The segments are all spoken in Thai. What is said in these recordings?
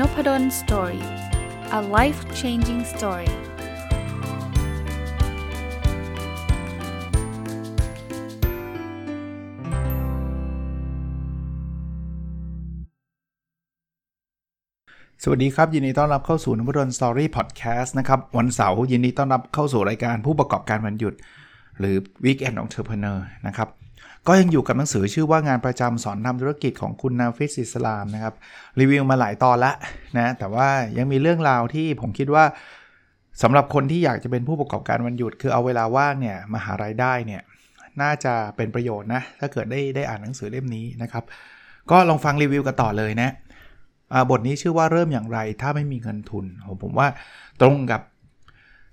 Nopadol Story a life changing story สวัสดีครับ ยินดีต้อนรับเข้าสู่นพดล Story พอดแคสต์นะครับ วันเสาร์ยินดีต้อนรับเข้าสู่รายการผู้ประกอบการวันหยุด หรือ Weekend Entrepreneur นะครับ ก็ยังอยู่กับหนังสือชื่อว่างานประจำสอนทำธุรกิจของคุณนาฟิสอิสลามนะครับ รีวิวมาหลายตอนละนะแต่ว่ายังมีเรื่องราวที่ผมคิดว่าสำหรับคนที่อยากจะเป็นผู้ประกอบการวันหยุด คือเอาเวลาว่างเนี่ยมาหารายได้เนี่ยน่าจะเป็นประโยชน์นะ ถ้าเกิดได้ได้อ่านหนังสือเล่มนี้นะครับ ก็ลองฟังรีวิวกันต่อเลยนะบทนี้ชื่อว่าเริ่มอย่างไรถ้าไม่มีเงินทุน ผมว่าตรงกับ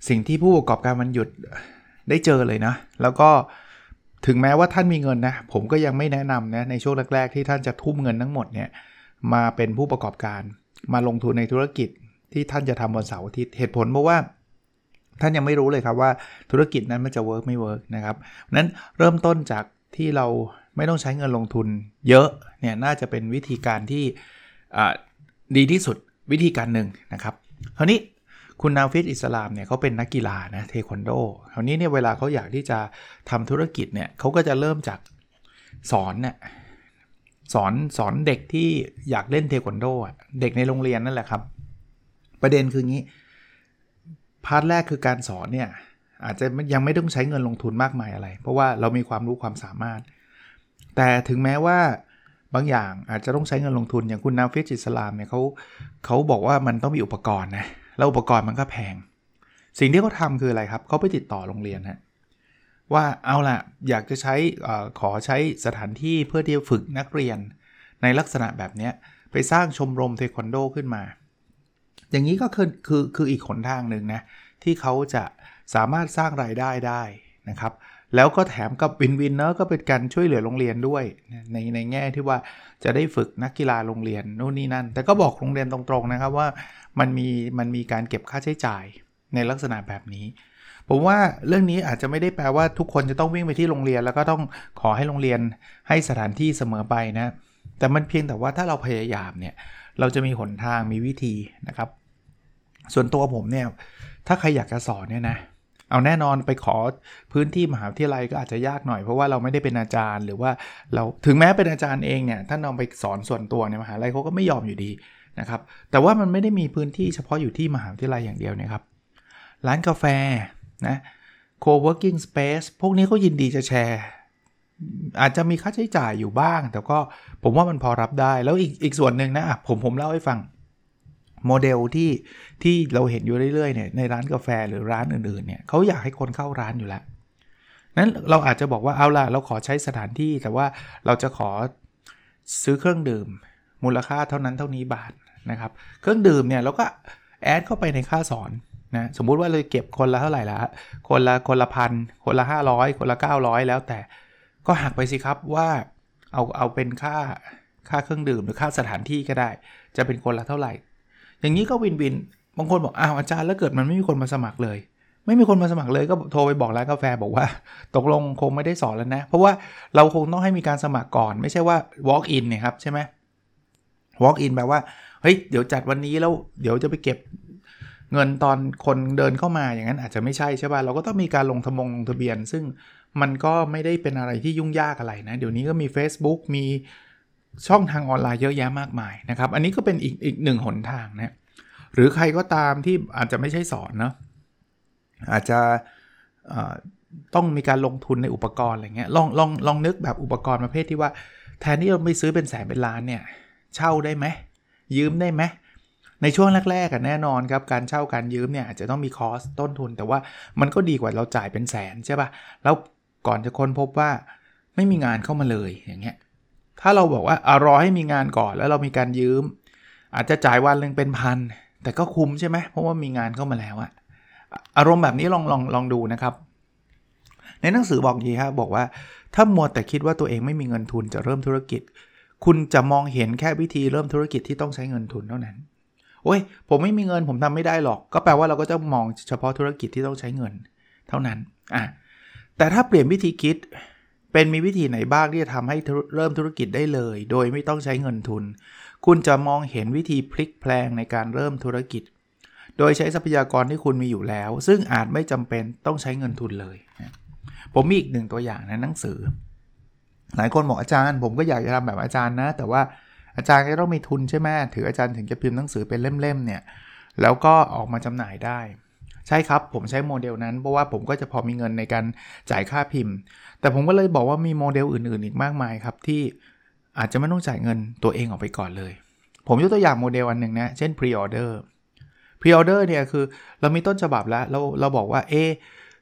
สิ่งที่ผู้ประกอบการวันหยุดได้เจอเลยนะ แล้วก็ ถึงแม้ว่าท่านมีเงินนะ ผมก็ยังไม่แนะนำนะ ในช่วงแรก ๆ ที่ท่านจะทุ่มเงินทั้งหมดเนี่ยมาเป็นผู้ประกอบการ มาลงทุนในธุรกิจที่ท่านจะทำวันเสาร์อาทิตย์เหตุผลเพราะว่า ท่านยังไม่รู้เลยครับว่าธุรกิจนั้นมันจะ work ไม่ work นะครับนั้นเริ่มต้นจากที่เราไม่ต้องใช้เงินลงทุน เยอะเนี่ยน่าจะเป็นวิธีการที่ดีที่สุดวิธีการหนึ่งนะครับคราวนี้ คุณนาฟิสอิสลามเนี่ยเขาเป็นนักกีฬานะเทควันโดคราวนี้เนี่ยเวลาเขาอยากที่จะทำธุรกิจเนี่ยเขาก็จะเริ่มจากสอนเนี่ยสอนสอนเด็กที่อยากเล่นเทควันโดเด็กในโรงเรียนนั่นแหละครับ ประเด็นคืองี้ part แรกคือการสอนเนี่ยอาจจะยังไม่ต้องใช้เงินลงทุนมากมายอะไร เพราะว่าเรามีความรู้ความสามารถ แต่ถึงแม้ว่าบางอย่างอาจจะต้องใช้เงินลงทุนอย่างคุณนาฟิสอิสลามเนี่ยเขาเขาบอกว่ามันต้องมีอุปกรณ์นะ แล้วอุปกรณ์มันก็แพง สิ่งที่เขาทำคืออะไรครับเขาไปติดต่อโรงเรียนฮะว่าเอาล่ะ อยากจะใช้อขอใช้สถานที่เพื่อที่จะฝึกนักเรียน ในลักษณะแบบนี้ไปสร้างชมรมเทควันโดขึ้นมา อย่างนี้ก็คือคือคืออีกขนทางหนึ่งนะ ที่เขาจะสามารถสร้างรายได้ได้นะครับ แล้วก็แถมกับวินวินเนอะก็เป็นการช่วยเหลือโรงเรียนด้วย ในในแง่ที่ว่า จะได้ฝึกนักกีฬาโรงเรียนนู่นนี่นั่น แต่ก็บอกโรงเรียนตรงๆนะครับว่ามันมีมันมีการเก็บค่าใช้จ่ายในลักษณะแบบนี้ ผมว่าเรื่องนี้อาจจะไม่ได้แปลว่าทุกคนจะต้องวิ่งไปที่โรงเรียน แล้วก็ต้องขอให้โรงเรียนให้สถานที่เสมอไปนะ แต่มันเพียงแต่ว่าถ้าเราพยายามเนี่ยเราจะมีหนทางมีวิธีนะครับ ส่วนตัวผมเนี่ยถ้าใครอยากจะสอนเนี่ยนะ เอาแน่นอนไปขอพื้นที่มหาวิทยาลัยก็อาจจะยากหน่อยเพราะว่าเราไม่ได้เป็นอาจารย์หรือว่าเราถึงแม้เป็นอาจารย์เองเนี่ยท่านลองไปสอนส่วนตัวในมหาลัยเขาก็ไม่ยอมอยู่ดีนะครับแต่ว่ามันไม่ได้มีพื้นที่เฉพาะอยู่ที่มหาวิทยาลัยอย่างเดียวนะครับร้านกาแฟนะ co-working space พวกนี้เขายินดีจะแชร์อาจจะมีค่าใช้จ่ายอยู่บ้าง แต่ก็ผมว่ามันพอรับได้แล้วอีกอีกส่วนหนึ่งนะผมผมเล่าให้ฟัง โมเดลที่ที่เราเห็นอยู่เรื่อยๆเนี่ยในร้านกาแฟหรือร้านอื่นๆเนี่ยเขาอยากให้คนเข้าร้านอยู่แล้วนั้นเราอาจจะบอกว่าเอาล่ะเราขอใช้สถานที่แต่ว่าเราจะขอซื้อเครื่องดื่ม มูลค่าเท่านั้นเท่านี้บาทนะครับ เครื่องดื่มเนี่ยเราก็แอดเข้าไปในค่าสอนนะสมมุติว่าเลยเก็บคนละเท่าไหร่ละคนละคนละพันคนละ 500 คนละ 900 แล้วแต่ก็หักไปสิครับว่าเอาเอาเป็นค่าค่าเครื่องดื่มหรือค่าสถานที่ก็ได้ จะเป็นคนละเท่าไหร่ อย่างนี้ก็วินวิน บางคนบอกอ้าวอาจารย์แล้วเกิดมันไม่มีคนมาสมัครเลย ไม่มีคนมาสมัครเลยก็โทรไปบอกร้านกาแฟบอกว่า ตกลงคงไม่ได้สอนแล้วนะ เพราะว่าเราคงต้องให้มีการสมัครก่อน ไม่ใช่ว่า walk in เนี่ยครับใช่ไหม walk in แปลว่าเฮ้ยเดี๋ยวจัดวันนี้แล้วเดี๋ยวจะไปเก็บเงินตอนคนเดินเข้ามาอย่างนั้นอาจจะไม่ใช่ใช่ป่ะเราก็ต้องมีการลงทะบงลงทะเบียน ซึ่งมันก็ไม่ได้เป็นอะไรที่ยุ่งยากอะไรนะ เดี๋ยวนี้ก็มี Facebook มี ช่องทางออนไลน์เยอะแยะมากมายนะครับ อันนี้ก็เป็นอีกอีกหนึ่งหนทางนะหรือใครก็ตามที่อาจจะไม่ใช่สอนเนาะอาจจะต้องมีการลงทุนในอุปกรณ์อะไรเงี้ยลองลองลองนึกแบบอุปกรณ์ประเภทที่ว่า แทนที่เราไม่ซื้อเป็นแสนเป็นล้านเนี่ยเช่าได้ไหมยืมได้ไหมในช่วงแรกๆแน่นอนครับการเช่าการยืมเนี่ยอาจจะต้องมีคอสต้นทุน แต่ว่ามันก็ดีกว่าเราจ่ายเป็นแสนใช่ปะ่ะแล้วก่อนจะค้นพบว่าไม่มีงานเข้ามาเลยอย่างเงี้ย ถ้าเราบอกว่าอารอให้มีงานก่อนแล้วเรามีการยืม อาจจะจ่ายวันหนึ่งเป็นพัน แต่ก็คุ้มใช่ไหมเพราะว่ามีงานเข้ามาแล้วอะอารมณ์แบบนี้ลองลองลองดูนะครับ ในหนังสือบอกยีครับบอกว่าถ้ามัวแต่คิดว่าตัวเองไม่มีเงินทุนจะเริ่มธุรกิจ คุณจะมองเห็นแค่วิธีเริ่มธุรกิจที่ต้องใช้เงินทุนเท่านั้นโอ้ยผมไม่มีเงินผมทำไม่ได้หรอก ก็แปลว่าเราก็จะมองเฉพาะธุรกิจที่ต้องใช้เงิน เท่านั้นอะแต่ถ้าเปลี่ยนวิธีคิด เป็นมีวิธีไหนบ้างที่จะทำให้เริ่มธุรกิจได้เลย โดยไม่ต้องใช้เงินทุน คุณจะมองเห็นวิธีพลิกแพลงในการเริ่มธุรกิจ โดยใช้ทรัพยากรที่คุณมีอยู่แล้ว ซึ่งอาจไม่จำเป็นต้องใช้เงินทุนเลย ผมมีอีกหนึ่งตัวอย่างในหนังสือ หลายคนบอกอาจารย์ ผมก็อยากจะทำแบบอาจารย์นะ แต่ว่าอาจารย์ก็ต้องมีทุนใช่ไหมถืออาจารย์ถึงจะพิมพ์หนังสือเป็นเล่มๆเนี่ยแล้วก็ออกมาจำหน่ายได้ ใช่ครับ ผมใช้โมเดลนั้น เพราะว่าผมก็จะพอมีเงินในการจ่ายค่าพิมพ์ แต่ผมก็เลยบอกว่ามีโมเดลอื่นๆ อีกมากมายครับ ที่อาจจะไม่ต้องจ่ายเงินตัวเองออกไปก่อนเลย ผมยกตัวอย่างโมเดลอันหนึ่งนะ เช่น pre-order pre-order เนี่ยคือเรามีต้นฉบับแล้ว เราเราบอกว่าเอ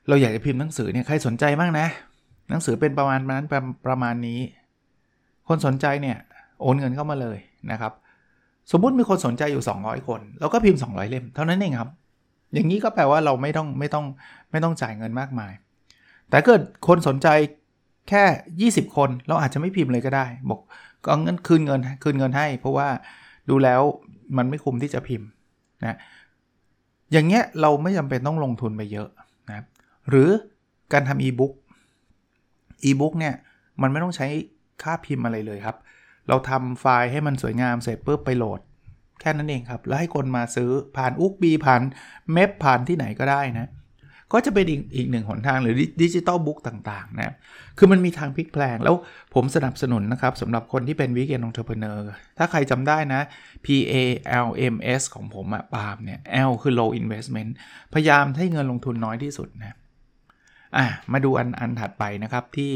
เราอยากจะพิมพ์หนังสือเนี่ยใครสนใจบ้างนะ หนังสือเป็นประมาณนั้นประประมาณนี้ คนสนใจเนี่ยโอนเงินเข้ามาเลยนะครับ สมมุติมีคนสนใจอยู่ 200 คน เราก็พิมพ์ 200 เล่ม เท่านั้นเองครับ อย่างนี้ก็แปลว่าเราไม่ต้องไม่ต้องไม่ต้องจ่ายเงินมากมาย แต่เกิดคนสนใจแค่ 20 คนเราอาจจะไม่พิมพ์เลยก็ได้ บอกก็เงินคืนเงินคืนเงินให้ เพราะว่าดูแล้วมันไม่คุ้มที่จะพิมพ์นะอย่างเงี้ยเราไม่จำเป็นต้องลงทุนไปเยอะนะหรือการทำอีบุ๊กอีบุ๊กเนี่ยมันไม่ต้องใช้ค่าพิมพ์อะไรเลยครับ เราทำไฟล์ให้มันสวยงามเสร็จปุ๊บไปโหลด แค่นั้นเองครับ แล้วให้คนมาซื้อผ่านอุกบีผ่านเมพผ่านที่ไหนก็ได้นะ ก็จะเป็นอีกอีกหนึ่งหนทางหรือ digital book ต่างๆนะ คือมันมีทางพลิกแพลง แล้วผมสนับสนุนนะครับสำหรับคนที่เป็น weekend entrepreneur ถ้าใครจำได้นะ P A L M S ของผมอะปาล์มเนี่ย L คือ low investment พยายามให้เงินลงทุนน้อยที่สุดนะอะมาดูอันอันถัดไปนะครับที่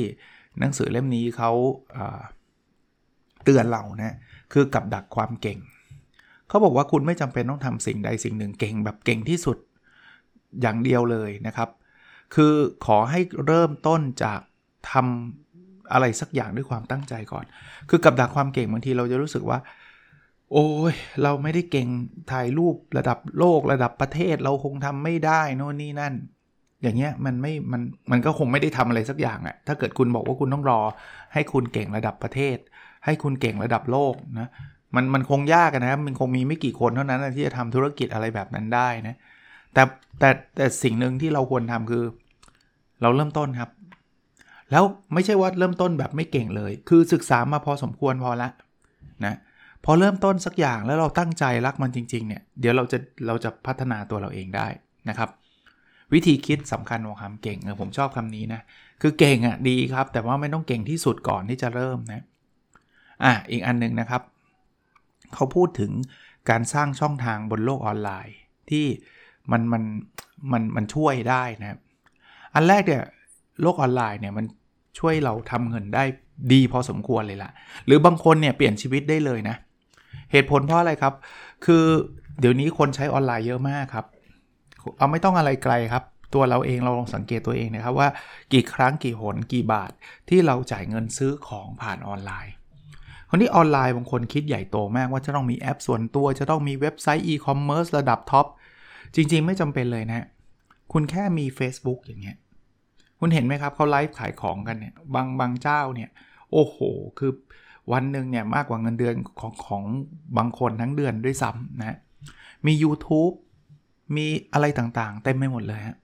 หนังสือเล่มนี้เขาเตือนเรานะคือกับดักความเก่ง เขาบอกว่าคุณไม่จำเป็นต้องทำสิ่งใดสิ่งหนึ่งเก่งแบบเก่งที่สุดอย่างเดียวเลยนะครับ คือขอให้เริ่มต้นจากทำอะไรสักอย่างด้วยความตั้งใจก่อน คือกับดักความเก่งบางทีเราจะรู้สึกว่า โอ้ยเราไม่ได้เก่งถ่ายรูประดับโลกระดับประเทศเราคงทำไม่ได้โน่นนี่นั่น อย่างเงี้ยมันไม่มันมันก็คงไม่ได้ทำอะไรสักอย่างอะถ้าเกิดคุณบอกว่าคุณต้องรอ ให้คุณเก่งระดับประเทศ ให้คุณเก่งระดับโลกนะ มันมันคงยากนะครับมันคงมีไม่กี่คนเท่านั้นที่จะทำธุรกิจอะไรแบบนั้นได้นะแต่แต่แต่สิ่งหนึ่งที่เราควรทำคือ เราเริ่มต้นครับ แล้วไม่ใช่ว่าเริ่มต้นแบบไม่เก่งเลย คือศึกษามาพอสมควรพอละนะพอเริ่มต้นสักอย่างแล้วเราตั้งใจรักมันจริง ๆ เนี่ย เดี๋ยวเราจะเราจะพัฒนาตัวเราเองได้นะครับ วิธีคิดสำคัญของคำเก่งเออผมชอบคำนี้นะ คือเก่งอะ่ะดีครับ แต่ว่าไม่ต้องเก่งที่สุดก่อนที่จะเริ่มนะอะอีกอันนึงนะครับ เขาพูดถึงการสร้างช่องทางบนโลกออนไลน์ ที่มันมันมันมันช่วยได้นะครับอันแรกเนี่ยโลกออนไลน์เนี่ยมันช่วยเราทำเงินได้ดีพอสมควรเลยล่ะ หรือบางคนเนี่ยเปลี่ยนชีวิตได้เลยนะ เหตุผลเพราะอะไรครับ คือเดี๋ยวนี้คนใช้ออนไลน์เยอะมากครับ เอาไม่ต้องอะไรไกลครับ ตัวเราเองเราลองสังเกตตัวเองนะครับว่ากี่ครั้งกี่หนกี่บาทที่เราจ่ายเงินซื้อของผ่านออนไลน์ คนที่ออนไลน์บางคนคิดใหญ่โตมากว่าจะต้องมีแอปส่วนตัวจะต้องมีเว็บไซต์อีคอมเมิร์ซระดับ top จริง ๆ ไม่จำเป็นเลยนะ คุณแค่มี Facebook อย่างเงี้ยคุณเห็นไหมครับเขาไลฟ์ขายของกันเนี่ยบางบางเจ้าเนี่ย โอ้โห คือวันหนึ่งเนี่ยมากกว่าเงินเดือนของของบางคนทั้งเดือนด้วยซ้ำนะมี YouTube มีอะไรต่างๆ เต็มไปหมดเลยฮะ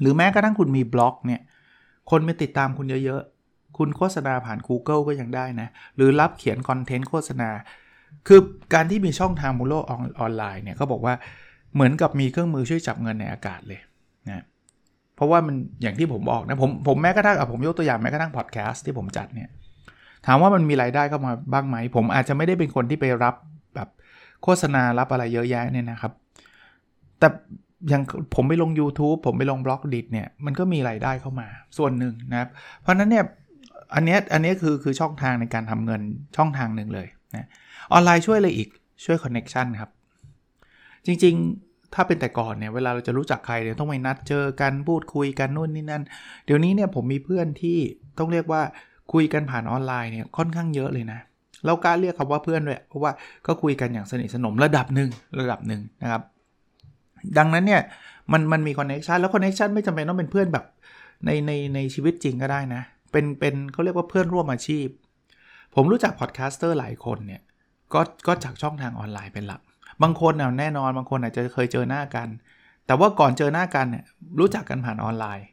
หรือแม้กระทั่งคุณมีบล็อกเนี่ย คนไปติดตามคุณเยอะๆ คุณโฆษณาผ่าน Google ก็ยังได้นะ หรือรับเขียนคอนเทนต์โฆษณา คือการที่มีช่องทางบนโลกออนไลน์เนี่ยเขาบอกว่าเหมือนกับมีเครื่องมือช่วยจับเงินในอากาศเลยนะเพราะว่ามันอย่างที่ผมบอกนะผมผมแม้กระทั่งผมยกตัวอย่างแม้กระทั่งพอดแคสต์ที่ผมจัดเนี่ยถามว่ามันมีรายได้เข้ามาบ้างไหม ผมอาจจะไม่ได้เป็นคนที่ไปรับแบบโฆษณารับอะไรเยอะแยะเนี่ยนะครับ แต่อย่างผมไปลง YouTube ผมไปลง Blockdit เนี่ยมันก็มีรายได้เข้ามาส่วนหนึ่งนะครับ เพราะนั้นเนี่ย อันนี้อันนี้คือคือช่องทางในการทำเงินช่องทางหนึ่งเลยนะออนไลน์ช่วยเลยอีกช่วย connection ครับ จริงๆถ้าเป็นแต่ก่อนเนี่ยเวลาเราจะรู้จักใครเนี่ยต้องไปนัดเจอกันพูดคุยกันนู่นนี่นั่น เดี๋ยวนี้เนี่ยผมมีเพื่อนที่ต้องเรียกว่าคุยกันผ่านออนไลน์เนี่ยค่อนข้างเยอะเลยนะเรากล้าเรียกคำว่าเพื่อนด้วยเพราะว่าก็คุยกันอย่างสนิทสนมระดับหนึ่งระดับหนึ่งนะครับ ดังนั้นเนี่ยมันมันมี connection แล้ว connection ไม่จำเป็นต้องเป็นเพื่อนแบบในในในชีวิตจริงก็ได้นะ เป็นเป็นเขาเรียกว่าเพื่อนร่วมอาชีพ ผมรู้จัก podcaster หลายคนเนี่ยก็ก็จากช่องทางออนไลน์เป็นหลัก บางคนแน่นอนบางคนอาจจะเคยเจอหน้ากัน แต่ว่าก่อนเจอหน้ากันเนี่ยรู้จักกันผ่านออนไลน์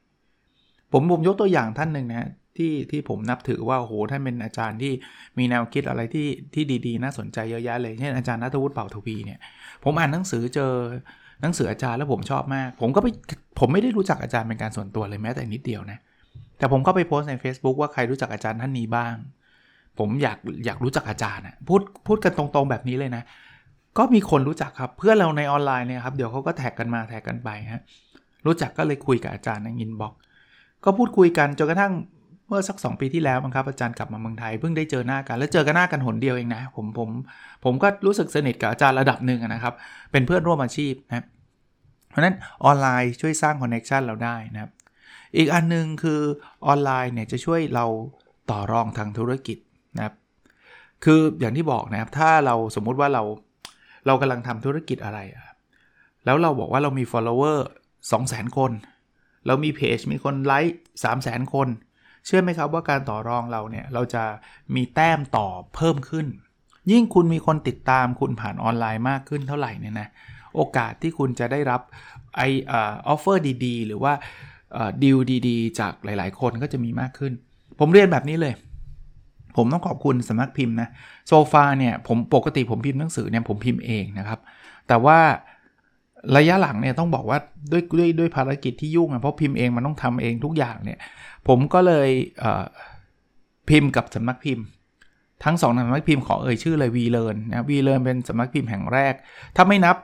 ผมผมยกตัวอย่างท่านหนึ่งนะที่ที่ผมนับถือว่าโอ้โหท่านเป็นอาจารย์ที่มีแนวคิดอะไรที่ที่ดีๆ น่าสนใจเยอะแยะเลยเช่นอาจารย์นัทวุฒิเป่าทวีเนี่ยผมอ่านหนังสือเจอหนังสืออาจารย์แล้วผมชอบมาก ผมก็ไปผมไม่ได้รู้จักอาจารย์เป็นการส่วนตัวเลยแม้แต่นิดเดียวนะ แต่ผมก็ไปโพสใน Facebook ว่าใครรู้จักอาจารย์ท่านนี้บ้าง ผมอยากอยากรู้จักอาจารย์อะพูดพูดกันตรงๆแบบนี้เลยนะ ก็มีคนรู้จักครับเพื่อนเราในออนไลน์เนี่ยครับเดี๋ยวเขาก็ tag กันมา tag กันไปฮะรู้จักก็เลยคุยกับอาจารย์ใน inbox ก็พูดคุยกันจนกระทั่งเมื่อสัก 2 ปีที่แล้วมั้งครับอาจารย์กลับมาเมืองไทยเพิ่งได้เจอหน้ากัน แล้วเจอกันหน้ากันหนเดียวเองนะผมผมผมก็รู้สึกสนิทกับอาจารย์ระดับหนึ่งนะครับเป็นเพื่อนร่วมอาชีพนะเพราะนั้นออนไลน์ช่วยสร้าง connection เราได้นะครับ อีกอันนึงคือออนไลน์เนี่ยจะช่วยเราต่อรองทางธุรกิจนะครับ คืออย่างที่บอกนะครับ ถ้าเราสมมุติว่าเราเรากำลังทำธุรกิจอะไรแล้วเราบอกว่าเรามี follower 200,000 คน เรามีเพจมีคนไลค์300,000 คน เชื่อไหมครับว่าการต่อรองเราเนี่ย เราจะมีแต้มต่อเพิ่มขึ้น ยิ่งคุณมีคนติดตามคุณผ่านออนไลน์มากขึ้นเท่าไหร่เนี่ยนะ โอกาสที่คุณจะได้รับไอ offer ดี ๆ หรือว่า ดีลดีๆ จากหลายๆ คนก็จะมีมากขึ้น ผมเรียนแบบนี้เลย ผมต้องขอบคุณสำนักพิมพ์นะโซฟาเนี่ยผมปกติผมพิมพ์หนังสือเนี่ยผมพิมพ์เองนะครับ แต่ว่าระยะหลังเนี่ยต้องบอกว่าด้วยด้วยด้วยภารกิจที่ยุ่งเพราะพิมพ์เองมันต้องทำเองทุกอย่างเนี่ยผมก็เลยเพิมพ์กับสำนักพิมพ์ ทั้งสองสำนักพิมพ์ขอเอ่ยชื่อเลยวีเลนนะวีเลนเป็นสำนักพิมพ์แห่งแรก ถ้าไม่นับ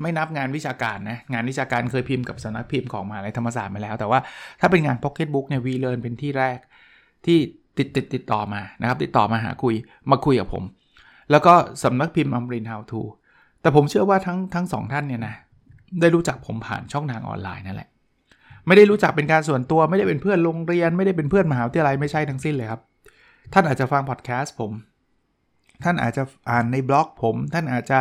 ไม่นับงานวิชาการนะ งานวิชาการเคยพิมพ์กับสำนักพิมพ์ของมหาลัยธรรมศาสตร์มาแล้ว แต่ว่าถ้าเป็นงานพ็อกเก็ตบุ๊กเนี่ยวีเลิร์นเป็นที่แรกที่ติดติดติดต่อมานะครับ ติดต่อมาหาคุยมาคุยกับผม แล้วก็สำนักพิมพ์อมรินทร์ How To แต่ผมเชื่อว่าทั้งทั้งสองท่านเนี่ยนะได้รู้จักผมผ่านช่องทางออนไลน์นั่นแหละ ไม่ได้รู้จักเป็นการส่วนตัวไม่ได้เป็นเพื่อนโรงเรียน ไม่ได้เป็นเพื่อนมหาวิทยาลัยไม่ใช่ทั้งสิ้นเลยครับ ท่านอาจจะฟังพอดแคสต์ผม ท่านอาจจะอ่านในบล็อกผม ท่านอาจจะ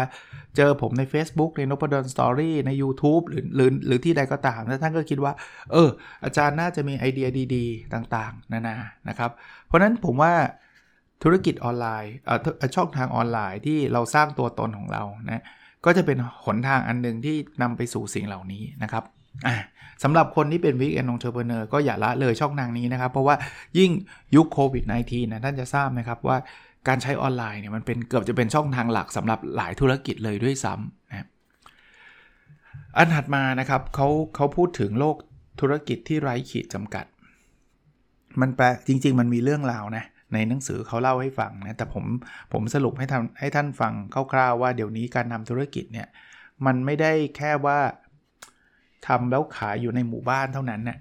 เจอผมใน Facebook ในน o ด a สตอรี่ใน YouTube หรือหรือหรือที่ใดก็ตามแล้วท่านก็คิดว่า เออ อาจารย์น่าจะมีไอเดียดีๆ ต่างๆ นานานะครับ เพราะนั้นผมว่าธุรกิจออนไลน์ช่องทางออนไลน์ที่เราสร้างตัวตนของเรานะก็จะเป็นหนทางอันหนึ่งที่นำไปสู่สิ่งเหล่านี้นะครับสำหรับคนที่เป็น weekend entrepreneur ก็อย่าละเลยช่องทางนี้นะครับ เพราะว่ายิ่งยุคโควิด -19 นะท่านจะทราบนะครับว่า การใช้ออนไลน์เนี่ยมันเป็นเกือบจะเป็นช่องทางหลักสำหรับหลายธุรกิจเลยด้วยซ้ำนะอันถัดมานะครับเขาเขาพูดถึงโลกธุรกิจที่ไร้ขีดจำกัด มันแปลจริง ๆ มันมีเรื่องราวนะในหนังสือเขาเล่าให้ฟังนะแต่ผมผมสรุปให้ทำให้ท่านฟังคร่าวๆว่าเดี๋ยวนี้การทำธุรกิจเนี่ยมันไม่ได้แค่ว่าทำแล้วขายอยู่ในหมู่บ้านเท่านั้นนี่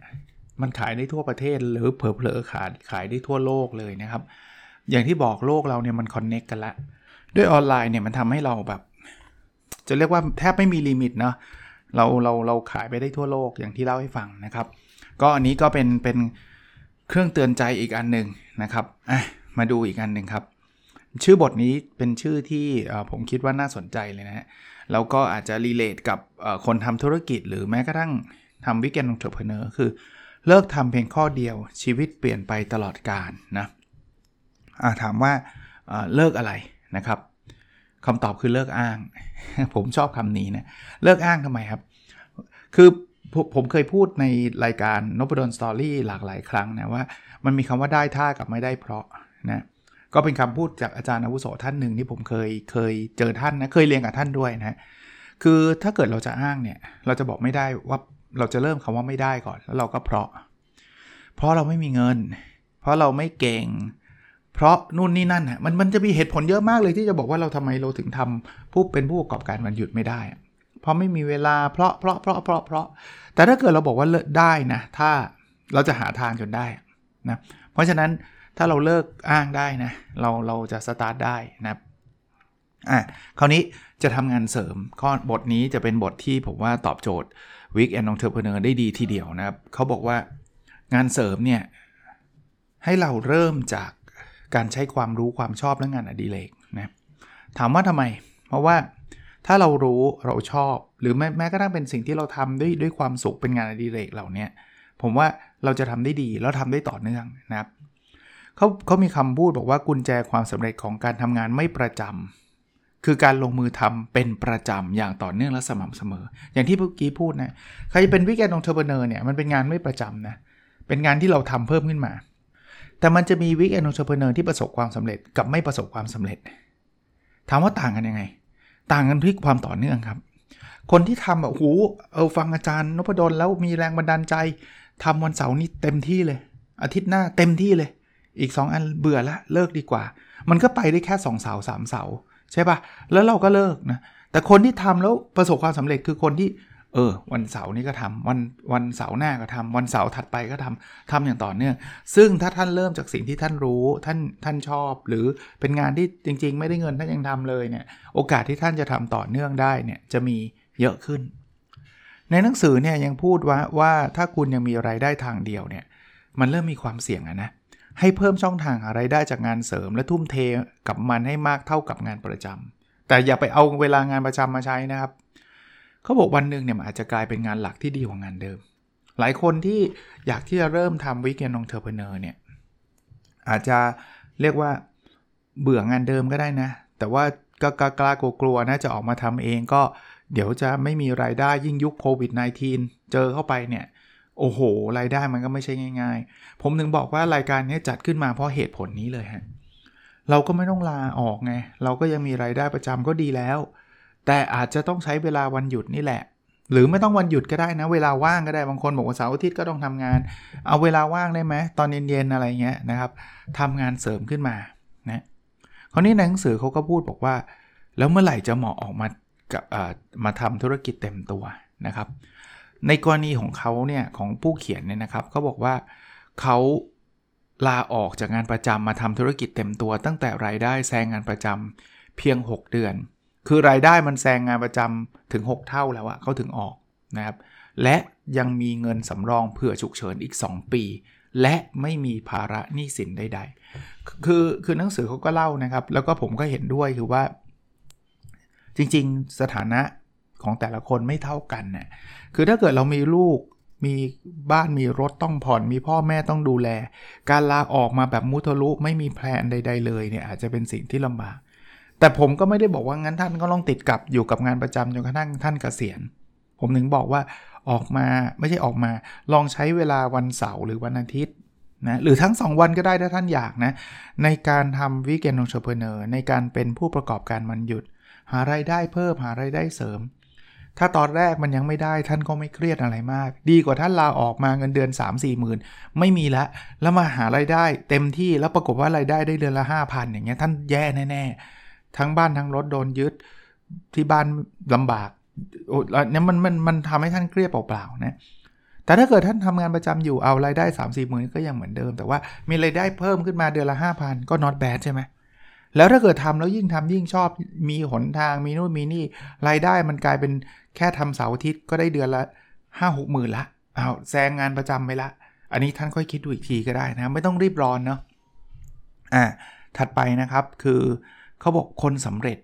มันขายได้ทั่วประเทศหรือเผลอๆขายขายได้ทั่วโลกเลยนะครับ อย่างที่บอกโลกเราเนี่ยมันคอนเน็กกันละด้วยออนไลน์เนี่ยมันทำให้เราแบบ จะเรียกว่าแทบไม่มีลิมิตเนาะเราเราเราขายไปได้ทั่วโลกอย่างที่เล่าให้ฟังนะครับ ก็อันนี้ก็เป็นเป็นเครื่องเตือนใจอีกอันหนึ่งนะครับอะมาดูอีกอันหนึ่งครับ ชื่อบทนี้เป็นชื่อที่ผมคิดว่าน่าสนใจเลยนะฮะแล้วก็อาจจะ relate กับคนทำธุรกิจ หรือแม้กระทั่งทำ weekend entrepreneur คือ เลิกทำเพียงข้อเดียวชีวิตเปลี่ยนไปตลอดกาลนะ ถามว่าเลิกอะไรนะครับคำตอบคือเลิกอ้าง ผมชอบคำนี้นะ เลิกอ้างทำไมครับ คือผมเคยพูดในรายการนบดล Story หลากหลายครั้งนะว่ามันมีคำว่าได้ท่ากับไม่ได้เพราะนะก็เป็นคำพูดจากอาจารย์อาวุโสท่านหนึ่งที่ผมเคยเคยเจอท่านนะเคยเรียนกับท่านด้วยนะคือถ้าเกิดเราจะอ้างเนี่ย เราจะบอกไม่ได้ว่าเราจะเริ่มคำว่าไม่ได้ก่อน แล้วเราก็เพราะ เพราะเราไม่มีเงิน เพราะเราไม่เก่ง เพราะนู่นนี่นั่นฮะมันมันจะมีเหตุผลเยอะมากเลยที่จะบอกว่าเราทำไมเราถึงทำผู้เป็นผู้ประกอบการวันหยุดไม่ได้ เพราะไม่มีเวลาเพราะเพราะเพราะเพราะเพราะแต่ถ้าเกิดเราบอกว่าเลิกได้นะถ้าเราจะหาทางจนได้นะเพราะฉะนั้นถ้าเราเลิกอ้างได้นะเราเราจะสตาร์ทได้นะอะคราวนี้จะทำงานเสริมข้อบทนี้จะเป็นบทที่ผมว่าตอบโจทย์ Week and Entrepreneur ได้ดีทีเดียวนะครับเขาบอกว่างานเสริมเนี่ยให้เราเริ่มจาก การใช้ความรู้ความชอบและงานอดิเรกนะถามว่าทำไม เพราะว่าถ้าเรารู้เราชอบ หรือแม้แม้กระทั่งเป็นสิ่งที่เราทำด้วยด้วยความสุขเป็นงานอดิเรกเหล่านี้ผมว่าเราจะทำได้ดีแล้วทำได้ต่อเนื่องนะครับเขาเขามีคำพูดบอกว่ากุญแจความสำเร็จของการทำงานไม่ประจำคือการลงมือทำเป็นประจำอย่างต่อเนื่องและสม่ำเสมอ อย่างที่เมื่อกี้พูดนะใครเป็น weekend entrepreneur เนี่ยมันเป็นงานไม่ประจำนะเป็นงานที่เราทำเพิ่มขึ้นมา แต่มันจะมี weekend entrepreneur ที่ประสบความสำเร็จกับไม่ประสบความสำเร็จ ถามว่าต่างกันยังไง ต่างกันที่ความต่อเนื่องครับ คนที่ทำแบบโอ้โหเออฟังอาจารย์นพดลแล้วมีแรงบันดาลใจทำวันเสาร์นี้เต็มที่เลย อาทิตย์หน้าเต็มที่เลย อีก 2 อันเบื่อละเลิกดีกว่า มันก็ไปได้แค่2เสาสามเสาใช่ปะแล้วเราก็เลิกนะแต่คนที่ทำแล้วประสบความสำเร็จคือคนที่ เออ วันเสาร์นี้ก็ทำวันวันเสาร์หน้าก็ทำวันเสาร์ถัดไปก็ทำทำอย่างต่อเนื่อง ซึ่งถ้าท่านเริ่มจากสิ่งที่ท่านรู้ท่านท่านชอบ หรือเป็นงานที่จริง ๆ ไม่ได้เงินท่านยังทำเลยเนี่ยโอกาสที่ท่านจะทำต่อเนื่องได้เนี่ยจะมีเยอะขึ้น ในหนังสือเนี่ยยังพูดว่าว่าถ้าคุณยังมีไรายได้ทางเดียวเนี่ยมันเริ่มมีความเสี่ยงอะนะให้เพิ่มช่องทางหารายได้จากงานเสริม และทุ่มเทกับมันให้มากเท่ากับงานประจำแต่อย่าไปเอาเวลางานประจำมาใช้นะครับ เขาบอกวันหนึ่งเนี่ยมันอาจจะกลายเป็นงานหลักที่ดีกว่างานเดิม หลายคนที่อยากที่จะเริ่มทำวิกเกนองเทอร์เพเนอร์เนี่ยอาจจะเรียกว่าเบื่องานเดิมก็ได้นะ แต่ว่าก็กล้ากลัวๆนะจะออกมาทำเองก็เดี๋ยวจะไม่มีรายได้ยิ่งยุคโควิด -19 เจอเข้าไปเนี่ย โอ้โห รายได้มันก็ไม่ใช่ง่าย ๆ ผมถึงบอกว่ารายการนี้จัดขึ้นมาเพราะเหตุผลนี้เลยฮะเราก็ไม่ต้องลาออกไง เราก็ยังมีรายได้ประจำก็ดีแล้ว แต่อาจจะต้องใช้เวลาวันหยุดนี่แหละ หรือไม่ต้องวันหยุดก็ได้นะ เวลาว่างก็ได้บางคนบอกว่าเสาร์อาทิตย์ก็ต้องทำงาน เอาเวลาว่างได้ไหมตอนเย็นๆอะไรเงี้ยนะครับทำงานเสริมขึ้นมานะคราวนี้ในหนังสือเขาก็พูดบอกว่า แล้วเมื่อไหร่จะเหมาะออกมากับมาทำธุรกิจเต็มตัวนะครับ ในกรณีของเขาเนี่ยของผู้เขียนเนี่ยนะครับเขาบอกว่าเขาลาออกจากงานประจำมาทำธุรกิจเต็มตัว ตั้งแต่รายได้แซงงานประจำเพียง 6 เดือน คือรายได้มันแซงงานประจำถึง 6 เท่าแล้วอะเขาถึงออกนะครับ และยังมีเงินสำรองเผื่อฉุกเฉินอีก 2 ปี และไม่มีภาระหนี้สินใดๆ คือคือหนังสือเขาก็เล่านะครับ แล้วก็ผมก็เห็นด้วยคือว่า จริงๆสถานะของแต่ละคนไม่เท่ากันนะ่ยคือถ้าเกิดเรามีลูกมีบ้านมีรถต้องผ่อนมีพ่อแม่ต้องดูแล การลาออกมาแบบมุทะลุไม่มีแพลนใด ๆ เลยเนี่ยอาจจะเป็นสิ่งที่ลำบาก แต่ผมก็ไม่ได้บอกว่างั้นท่านก็ต้องติดกับอยู่กับงานประจำจนกระทั่งท่านเกษียณ ผมถึงบอกว่าออกมาไม่ใช่ออกมา ลองใช้เวลาวันเสาร์หรือวันอาทิตย์นะหรือทั้ง 2 วันก็ได้ถ้าท่านอยากนะ ในการทำวิกเกนองเชอร์เพเนอร์ในการเป็นผู้ประกอบการมันหยุด หาไรายได้เพิ่มหาไรายได้เสริม ถ้าตอนแรกมันยังไม่ได้ท่านก็ไม่เครียดอะไรมาก ดีกว่าท่านลาออกมาเงินเดือน 3 4หมื่นไม่มีละ แล้วมาหาไรายได้เต็มที่แล้วปรากฏว่ารายได้ได้เดือนละ 5,000อย่างเงี้ยท่านแย่แน่ๆ ทั้งบ้านทั้งรถโดนยึดที่บ้านลำบากโอ้เนี่ยมันมันมันทำให้ท่านเครียดเปล่าๆนะแต่ถ้าเกิดท่านทำงานประจำอยู่เอารายได้ 3 4หมื่นก็ยังเหมือนเดิม แต่ว่ามีรายได้เพิ่มขึ้นมาเดือนละ 5,000 ก็ not bad ใช่ไหมแล้วถ้าเกิดทำแล้วยิ่งทำยิ่งชอบมีหนทางมีนู่นมีนี่รายได้มันกลายเป็นแค่ทำเสาร์อาทิตย์ก็ได้เดือนละ5 6หมื่นละเอาแซงงานประจำไปละ อันนี้ท่านค่อยคิดดูอีกทีก็ได้นะ ไม่ต้องรีบร้อนเนาะอ่าถัดไปนะครับคือ เขาบอกคนสำเร็จ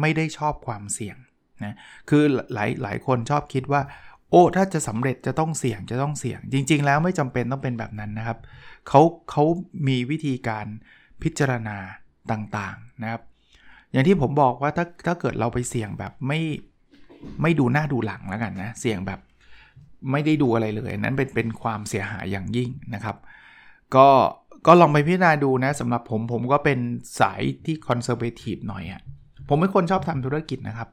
ไม่ได้ชอบความเสี่ยงนะคือหลายหลายคนชอบคิดว่า โอ้ถ้าจะสำเร็จจะต้องเสี่ยงจะต้องเสี่ยง จริง ๆ แล้วไม่จำเป็นต้องเป็นแบบนั้นนะครับเขาเขามีวิธีการพิจารณาต่างๆนะครับ อย่างที่ผมบอกว่าถ้าถ้าเกิดเราไปเสี่ยงแบบไม่ไม่ดูหน้าดูหลังแล้วกันนะเสี่ยงแบบไม่ได้ดูอะไรเลย นั้นเป็นเป็นความเสียหายอย่างยิ่งนะครับ ก็ ก็ลองไปพิจารณาดูนะสำหรับผมผมก็เป็นสายที่คอนเซอร์เวทีฟหน่อยอะ่ะผมเป็นคนชอบทำธุรกิจนะครับ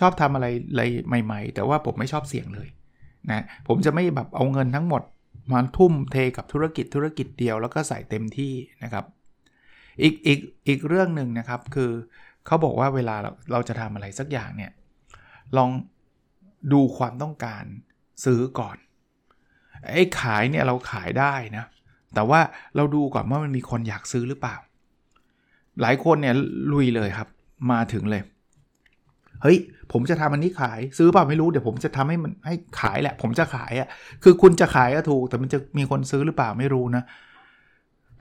ชอบทำอะไรอะไรใหม่ ๆ แต่ว่าผมไม่ชอบเสี่ยงเลยนะผมจะไม่แบบเอาเงินทั้งหมดมาทุ่มเทกับธุรกิจธุรกิจเดียวแล้วก็ใส่เต็มที่นะครับ อีกอีกอีกเรื่องหนึ่งนะครับคือเขาบอกว่าเวลาเราเราจะทำอะไรสักอย่างเนี่ยลองดูความต้องการซื้อก่อนไอ้ขายเนี่ยเราขายได้นะ แต่ว่าเราดูก่อนว่ามันมีคนอยากซื้อหรือเปล่า หลายคนเนี่ยลุยเลยครับ มาถึงเลย เฮ้ย ผมจะทำอันนี้ขายซื้อเปล่าไม่รู้เดี๋ยวผมจะทำให้มันให้ขายแหละ ผมจะขายอะ่ะ คือคุณจะขายก็ถูก แต่มันจะมีคนซื้อหรือเปล่าไม่รู้นะ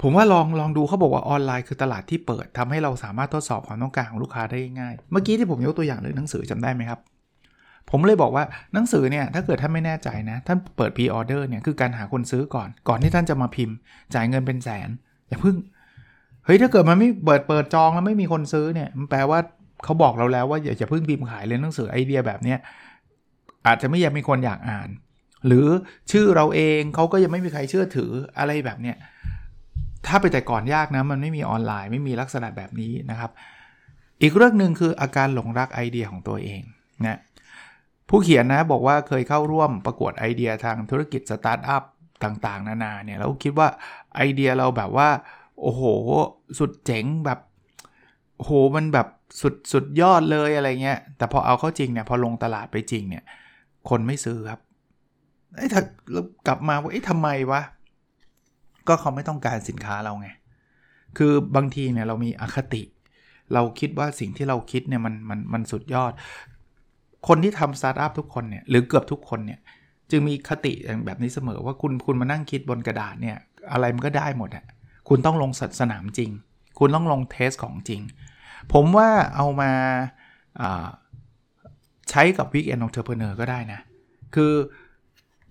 ผมว่าลองลองดูเขาบอกว่าออนไลน์คือตลาดที่เปิดทำให้เราสามารถทดสอบความต้องการของลูกค้าได้ง่าย เมื่อกี้ที่ผมยกตัวอย่างเรื่องหนังสือจำได้ไหมครับ ผมเลยบอกว่าหนังสือเนี่ยถ้าเกิดท่านไม่แน่ใจนะ ท่านเปิดพรีออเดอร์เนี่ยคือการหาคนซื้อก่อนก่อนที่ท่านจะมาพิมพ์ จ่ายเงินเป็นแสน อย่าพึ่งเฮ้ยถ้าเกิดมันไม่เปิดเปิดจองแล้วไม่มีคนซื้อเนี่ยมันแปลว่าเขาบอกเราแล้วว่าอย่าจะพึ่งพิมพ์ขายเลยหนังสือไอเดียแบบเนี้ยอาจจะไม่ยากมีคนอยากอ่าน หรือชื่อเราเองเขาก็ยังไม่มีใครเชื่อถืออะไรแบบเนี้ยถ้าไปแต่ก่อนยากนะมันไม่มีออนไลน์ไม่มีลักษณะแบบนี้นะครับ อีกเรื่องหนึ่งคืออาการหลงรักไอเดียของตัวเองนะ ผู้เขียนนะบอกว่าเคยเข้าร่วมประกวดไอเดียทางธุรกิจสตาร์ทอัพต่างๆ นานาเนี่ยแล้วคิดว่าไอเดียเราแบบว่า โอ้โห สุดเจ๋งแบบโหมันแบบสุดสุดยอดเลยอะไรเงี้ย แต่พอเอาเข้าจริงเนี่ย พอลงตลาดไปจริงเนี่ย คนไม่ซื้อครับไอ้ถ้ากลับมาว่าไอ้ทำไมวะ ก็เขาไม่ต้องการสินค้าเราไง คือบางทีเนี่ยเรามีอคติ เราคิดว่าสิ่งที่เราคิดเนี่ยมันมันมันสุดยอด คนที่ทำสตาร์ทอัพทุกคนเนี่ยหรือเกือบทุกคนเนี่ยจึงมีอคติแบบนี้เสมอว่าคุณคุณมานั่งคิดบนกระดาษเนี่ยอะไรมันก็ได้หมดอะคุณต้องลงสนามจริง คุณต้องลง test ของจริง ผมว่าเอามาใช้กับ Weekend Entrepreneur ก็ได้นะ คือ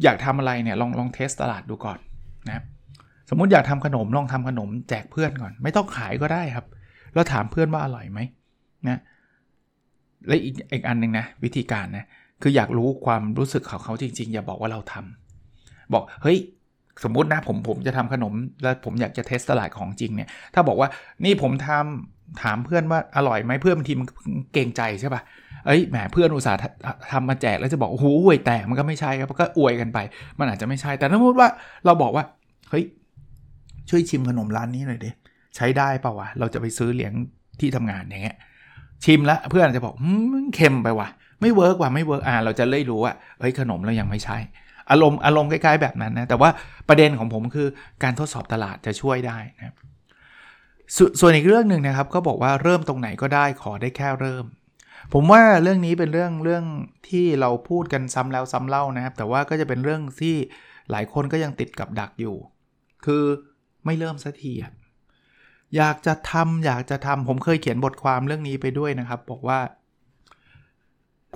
อยากทำอะไรเนี่ยลองลอง test ตลาดดูก่อนนะสมมติอยากทำขนมลองทำขนมแจกเพื่อนก่อน ไม่ต้องขายก็ได้ครับ แล้วถามเพื่อนว่าอร่อยไหมนะ และอีกอีกอันหนึ่งนะวิธีการนะคืออยากรู้ความรู้สึกของเขาจริง ๆ อย่าบอกว่าเราทำบอกเฮ้ยสมมุตินะผมผมจะทำขนมแล้วผมอยากจะเทสตลาดของจริงเนี่ยถ้าบอกว่านี่ผมทำถามเพื่อนว่าอร่อยไหมเพื่อนบางทีมันเก่งใจใช่ปะ่ะเอ้ยแหมเพื่อนอุตส่าห์ทำมาแจกแล้วจะบอกโอ้โหอวยแต่มันก็ไม่ใช่ครับก็อวยกันไป มันอาจจะไม่ใช่แต่ถ้าพูดว่าเราบอกว่าเฮ้ยช่วยชิมขนมร้านนี้หน่อยดิใช้ได้เปล่าวะเราจะไปซื้อเลี้ยงที่ทำงานอย่างเงี้ย ชิมแล้วเพื่อนอาจจะบอกเค็มไปว่ะ ไม่ work ว่ะไม่ work อ่าเราจะเลยรู้ว่าเฮ้ยขนมเรายังไม่ใช่อารมณ์อารมณ์คล้ายๆแบบนั้นนะแต่ว่าประเด็นของผมคือการทดสอบตลาดจะช่วยได้นะสส่วนอีกเรื่องหนึ่งนะครับ ก็บอกว่าเริ่มตรงไหนก็ได้ขอได้แค่เริ่ม ผมว่าเรื่องนี้เป็นเรื่องเรื่องที่เราพูดกันซ้ำแล้วซ้ำเล่านะครับ แต่ว่าก็จะเป็นเรื่องที่หลายคนก็ยังติดกับดักอยู่ คือไม่เริ่มสักทีอะ อยากจะทำอยากจะทำผมเคยเขียนบทความเรื่องนี้ไปด้วยนะครับ บอกว่า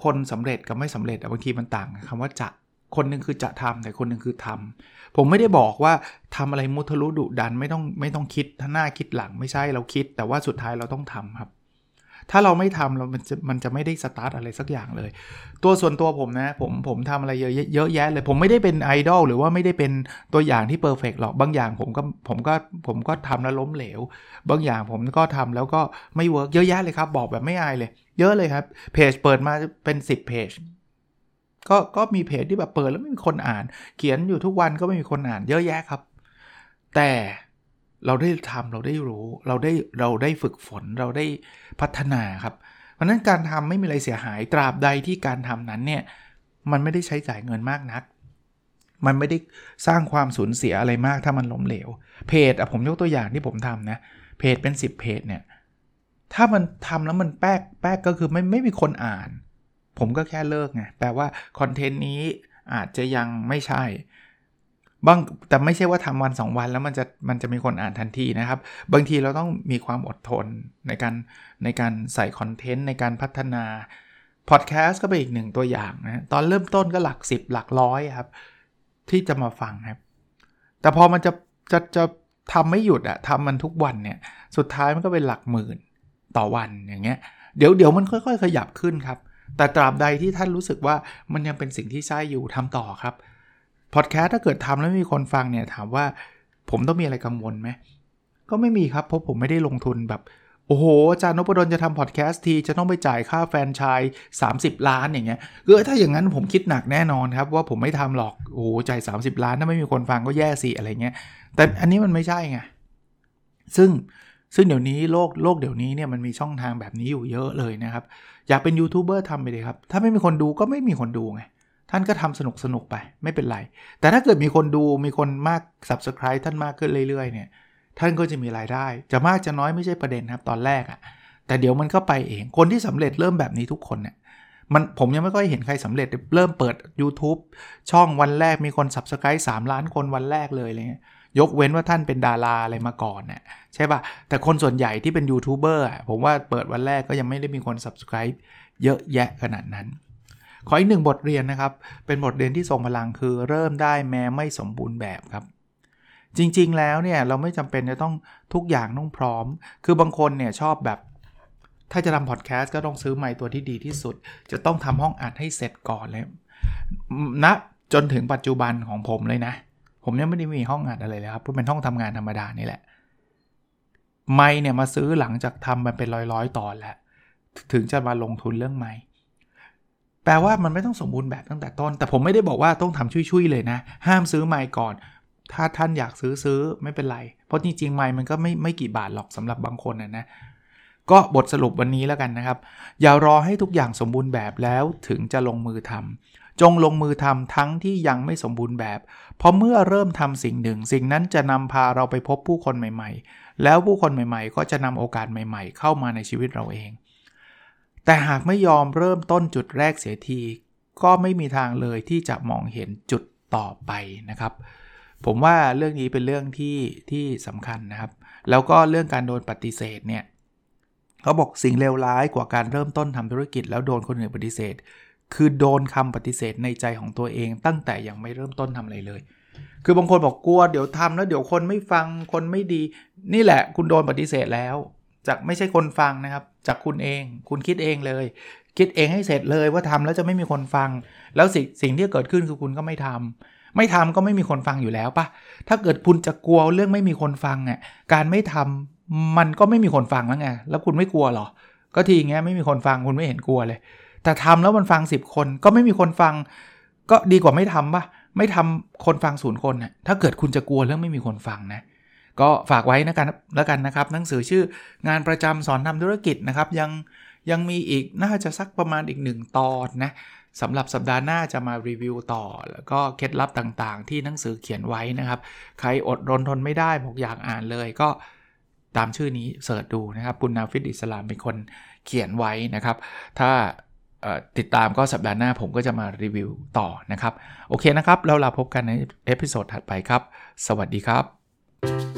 คนสำเร็จกับไม่สำเร็จบางทีมันต่างคำว่าจะคนหนึ่งคือจะทำแต่คนหนึ่งคือทำผมไม่ได้บอกว่าทำอะไรมุทะลุดุดันไม่ต้องไม่ต้องคิดท่าหน้าคิดหลังไม่ใช่เราคิด แต่ว่าสุดท้ายเราต้องทำครับ ถ้าเราไม่ทำเรามันจะมันจะไม่ได้สตาร์ทอะไรสักอย่างเลย ตัวส่วนตัวผมนะ ผมผมทำอะไรเยอะเยอะแยะเลย ผมไม่ได้เป็นไอดอลหรือว่าไม่ได้เป็นตัวอย่างที่ perfect หรอกบางอย่างผมก็ผมก็ผมก็ทำแล้วล้มเหลว บางอย่างผมก็ทำแล้วก็ไม่ work เยอะแยะเลยครับบอกแบบไม่อายเลย เยอะเลยครับเพจเปิดมาเป็น 10เพจก็ก็มีเพจที่แบบเปิดแล้วไม่มีคนอ่าน เขียนอยู่ทุกวันก็ไม่มีคนอ่านเยอะแยะครับ แต่ เราได้ทำเราได้รู้ เราได้เราได้ฝึกฝนเราได้พัฒนาครับ เพราะนั้นการทำไม่มีอะไรเสียหายตราบใดที่การทำนั้นเนี่ยมันไม่ได้ใช้จ่ายเงินมากนัก มันไม่ได้สร้างความสูญเสียอะไรมากถ้ามันล้มเหลว เพจอะผมยกตัวอย่างที่ผมทำนะ เพจเป็น 10 เพจเนี่ย ถ้ามันทำแล้วมันแป๊กแป๊กก็คือไม่ไม่มีคนอ่าน ผมก็แค่เลิกไง แปลว่าคอนเทนต์นี้อาจจะยังไม่ใช่ บางแต่ไม่ใช่ว่าทำวัน 2 วันแล้วมันจะมันจะมีคนอ่านทันทีนะครับ บางทีเราต้องมีความอดทนในการในการใส่คอนเทนต์ในการพัฒนาพอดแคสต์ก็เป็นอีกหนึ่งตัวอย่างนะตอนเริ่มต้นก็หลัก 10 หลักร้อยครับ ที่จะมาฟังครับ แต่พอมันจะจะจะทำไม่หยุดอะทำมันทุกวันเนี่ยสุดท้ายมันก็เป็นหลักหมื่นต่อวันอย่างเงี้ยเดี๋ยวเดี๋ยวมันค่อย ๆ ขยับขึ้นครับ แต่ตราบใดที่ท่านรู้สึกว่ามันยังเป็นสิ่งที่ใช่อยู่ทำต่อครับ พอดแคสต์ถ้าเกิดทำแล้วมีคนฟังเนี่ยถามว่าผมต้องมีอะไรกังวลไหมก็ไม่มีครับเพราะผมไม่ได้ลงทุนแบบโอ้โหอาจารย์นพดลจะทำพอดแคสต์ที จะต้องไปจ่ายค่าแฟนชาย 30 ล้านอย่างเงี้ยเออถ้าอย่างนั้นผมคิดหนักแน่นอนครับ ว่าผมไม่ทำหรอก โอ้โหจ่าย30 ล้าน ถ้าไม่มีคนฟังก็แย่สิอะไรเงี้ย แต่อันนี้มันไม่ใช่ไง ซึ่งซึ่งเดี๋ยวนี้โลกโลกเดี๋ยวนี้เนี่ยมันมีช่องทางแบบนี้อยู่เยอะเลยนะครับ อยากเป็นยูทูบเบอร์ทำไปเลยครับ ถ้าไม่มีคนดูก็ไม่มีคนดูไง ท่านก็ทำสนุกสนุกไปไม่เป็นไร แต่ถ้าเกิดมีคนดูมีคนมาก subscribe ท่านมากขึ้นเรื่อยๆเนี่ยท่านก็จะมีรายได้ จะมากจะน้อยไม่ใช่ประเด็นครับตอนแรกอะ่ะแต่เดี๋ยวมันก็ไปเองคนที่สำเร็จเริ่มแบบนี้ทุกคนเนี่ยมันผมยังไม่ค่อยเห็นใครสำเร็จเริ่มเปิด YouTube ช่องวันแรกมีคน subscribe 3ล้านคนวันแรกเลยเลยยกเว้นว่าท่านเป็นดาราอะไรมาก่อนน่ยใช่ปะ่ะ แต่คนส่วนใหญ่ที่เป็นยูทูบเบอร์ผมว่าเปิดวันแรกก็ยังไม่ได้มีคน subscribe เยอะแยะขนาดนั้น ขออีกหนึ่งบทเรียนนะครับ เป็นบทเรียนที่ทรงพลังคือเริ่มได้แม้ไม่สมบูรณ์แบบครับ จริงๆแล้วเนี่ยเราไม่จำเป็นจะต้องทุกอย่างต้องพร้อม คือบางคนเนี่ยชอบแบบถ้าจะทำพอดแคสต์ก็ต้องซื้อไมค์ตัวที่ดีที่สุด จะต้องทำห้องอัดให้เสร็จก่อนเลยนะจนถึงปัจจุบันของผมเลยนะ ผมยังไม่ได้มีห้องอัดอะไรเลยครับเพราะเป็นห้องทำงานธรรมดานี่แหละ ไม่เนี่ยมาซื้อหลังจากทำมันเป็นร้อยๆตอนแล้ว ถึงจะมาลงทุนเรื่องไม่ แปลว่ามันไม่ต้องสมบูรณ์แบบตั้งแต่ต้น แต่ผมไม่ได้บอกว่าต้องทำชุยๆเลยนะ ห้ามซื้อไม่ก่อน ถ้าท่านอยากซื้อซื้อไม่เป็นไร เพราะจริงๆไม่มันก็ไม่ไม่กี่บาทหรอกสำหรับบางคนนะนะ ก็บทสรุปวันนี้แล้วกันนะครับ อย่ารอให้ทุกอย่างสมบูรณ์แบบแล้วถึงจะลงมือทำจงลงมือทำทั้งที่ยังไม่สมบูรณ์แบบ เพราะเมื่อเริ่มทำสิ่งหนึ่ง สิ่งนั้นจะนำพาเราไปพบผู้คนใหม่ ๆ แล้วผู้คนใหม่ๆ ก็จะนำโอกาสใหม่ ๆ เข้ามาในชีวิตเราเอง แต่หากไม่ยอมเริ่มต้นจุดแรกเสียที ก็ไม่มีทางเลยที่จะมองเห็นจุดต่อไปนะครับ ผมว่าเรื่องนี้เป็นเรื่องที่ที่สำคัญนะครับ แล้วก็เรื่องการโดนปฏิเสธเนี่ยเขาบอกสิ่งเลวร้ายกว่าการเริ่มต้นทำธุรกิจ แล้วโดนคนอื่นปฏิเสธ คือโดนคำปฏิเสธในใจของตัวเอง ตั้งแต่ยังไม่เริ่มต้นทำอะไรเลย คือบางคนบอกกลัวเดี๋ยวทำแล้วเดี๋ยวคนไม่ฟังคนไม่ดี นี่แหละคุณโดนปฏิเสธแล้ว จากไม่ใช่คนฟังนะครับ จากคุณเอง คุณคิดเองเลย คิดเองให้เสร็จเลยว่าทำแล้วจะไม่มีคนฟัง แล้วสิ่งสิ่งที่เกิดขึ้นคือคุณก็ไม่ทำไม่ทำก็ไม่มีคนฟังอยู่แล้วปะถ้าเกิดคุณจะกลัวเรื่องไม่มีคนฟังอะการไม่ทำมันก็ไม่มีคนฟังแล้วไงแล้วคุณไม่กลัวหรอ ก็ทีอย่างเงี้ยไม่มีคนฟังคุณไม่เห็นกลัวเลย แต่ทำแล้วมันฟัง 10 คนก็ไม่มีคนฟัง ก็ดีกว่าไม่ทำปะไม่ทำคนฟังศูนย์คนน่ะถ้าเกิดคุณจะกลัวเรื่องไม่มีคนฟังนะ ก็ฝากไว้นะกันแล้วกันนะครับ หนังสือชื่องานประจำสอนทำธุรกิจนะครับ ยังยังมีอีกน่าจะสักประมาณอีกหนึ่งตอนนะสำหรับสัปดาห์หน้าจะมารีวิวต่อ แล้วก็เคล็ดลับต่างๆ ที่หนังสือเขียนไว้นะครับ ใครอดรนทนไม่ได้บอกอยากอ่านเลยก็ตามชื่อนี้ search ดูนะครับปุณนาฟิตอิสลามเป็นคนเขียนไว้นะครับ ถ้าติดตามก็สัปดาห์หน้าผมก็จะมารีวิวต่อนะครับ โอเคนะครับ แล้วเราพบกันใน episode ถัดไปครับ สวัสดีครับ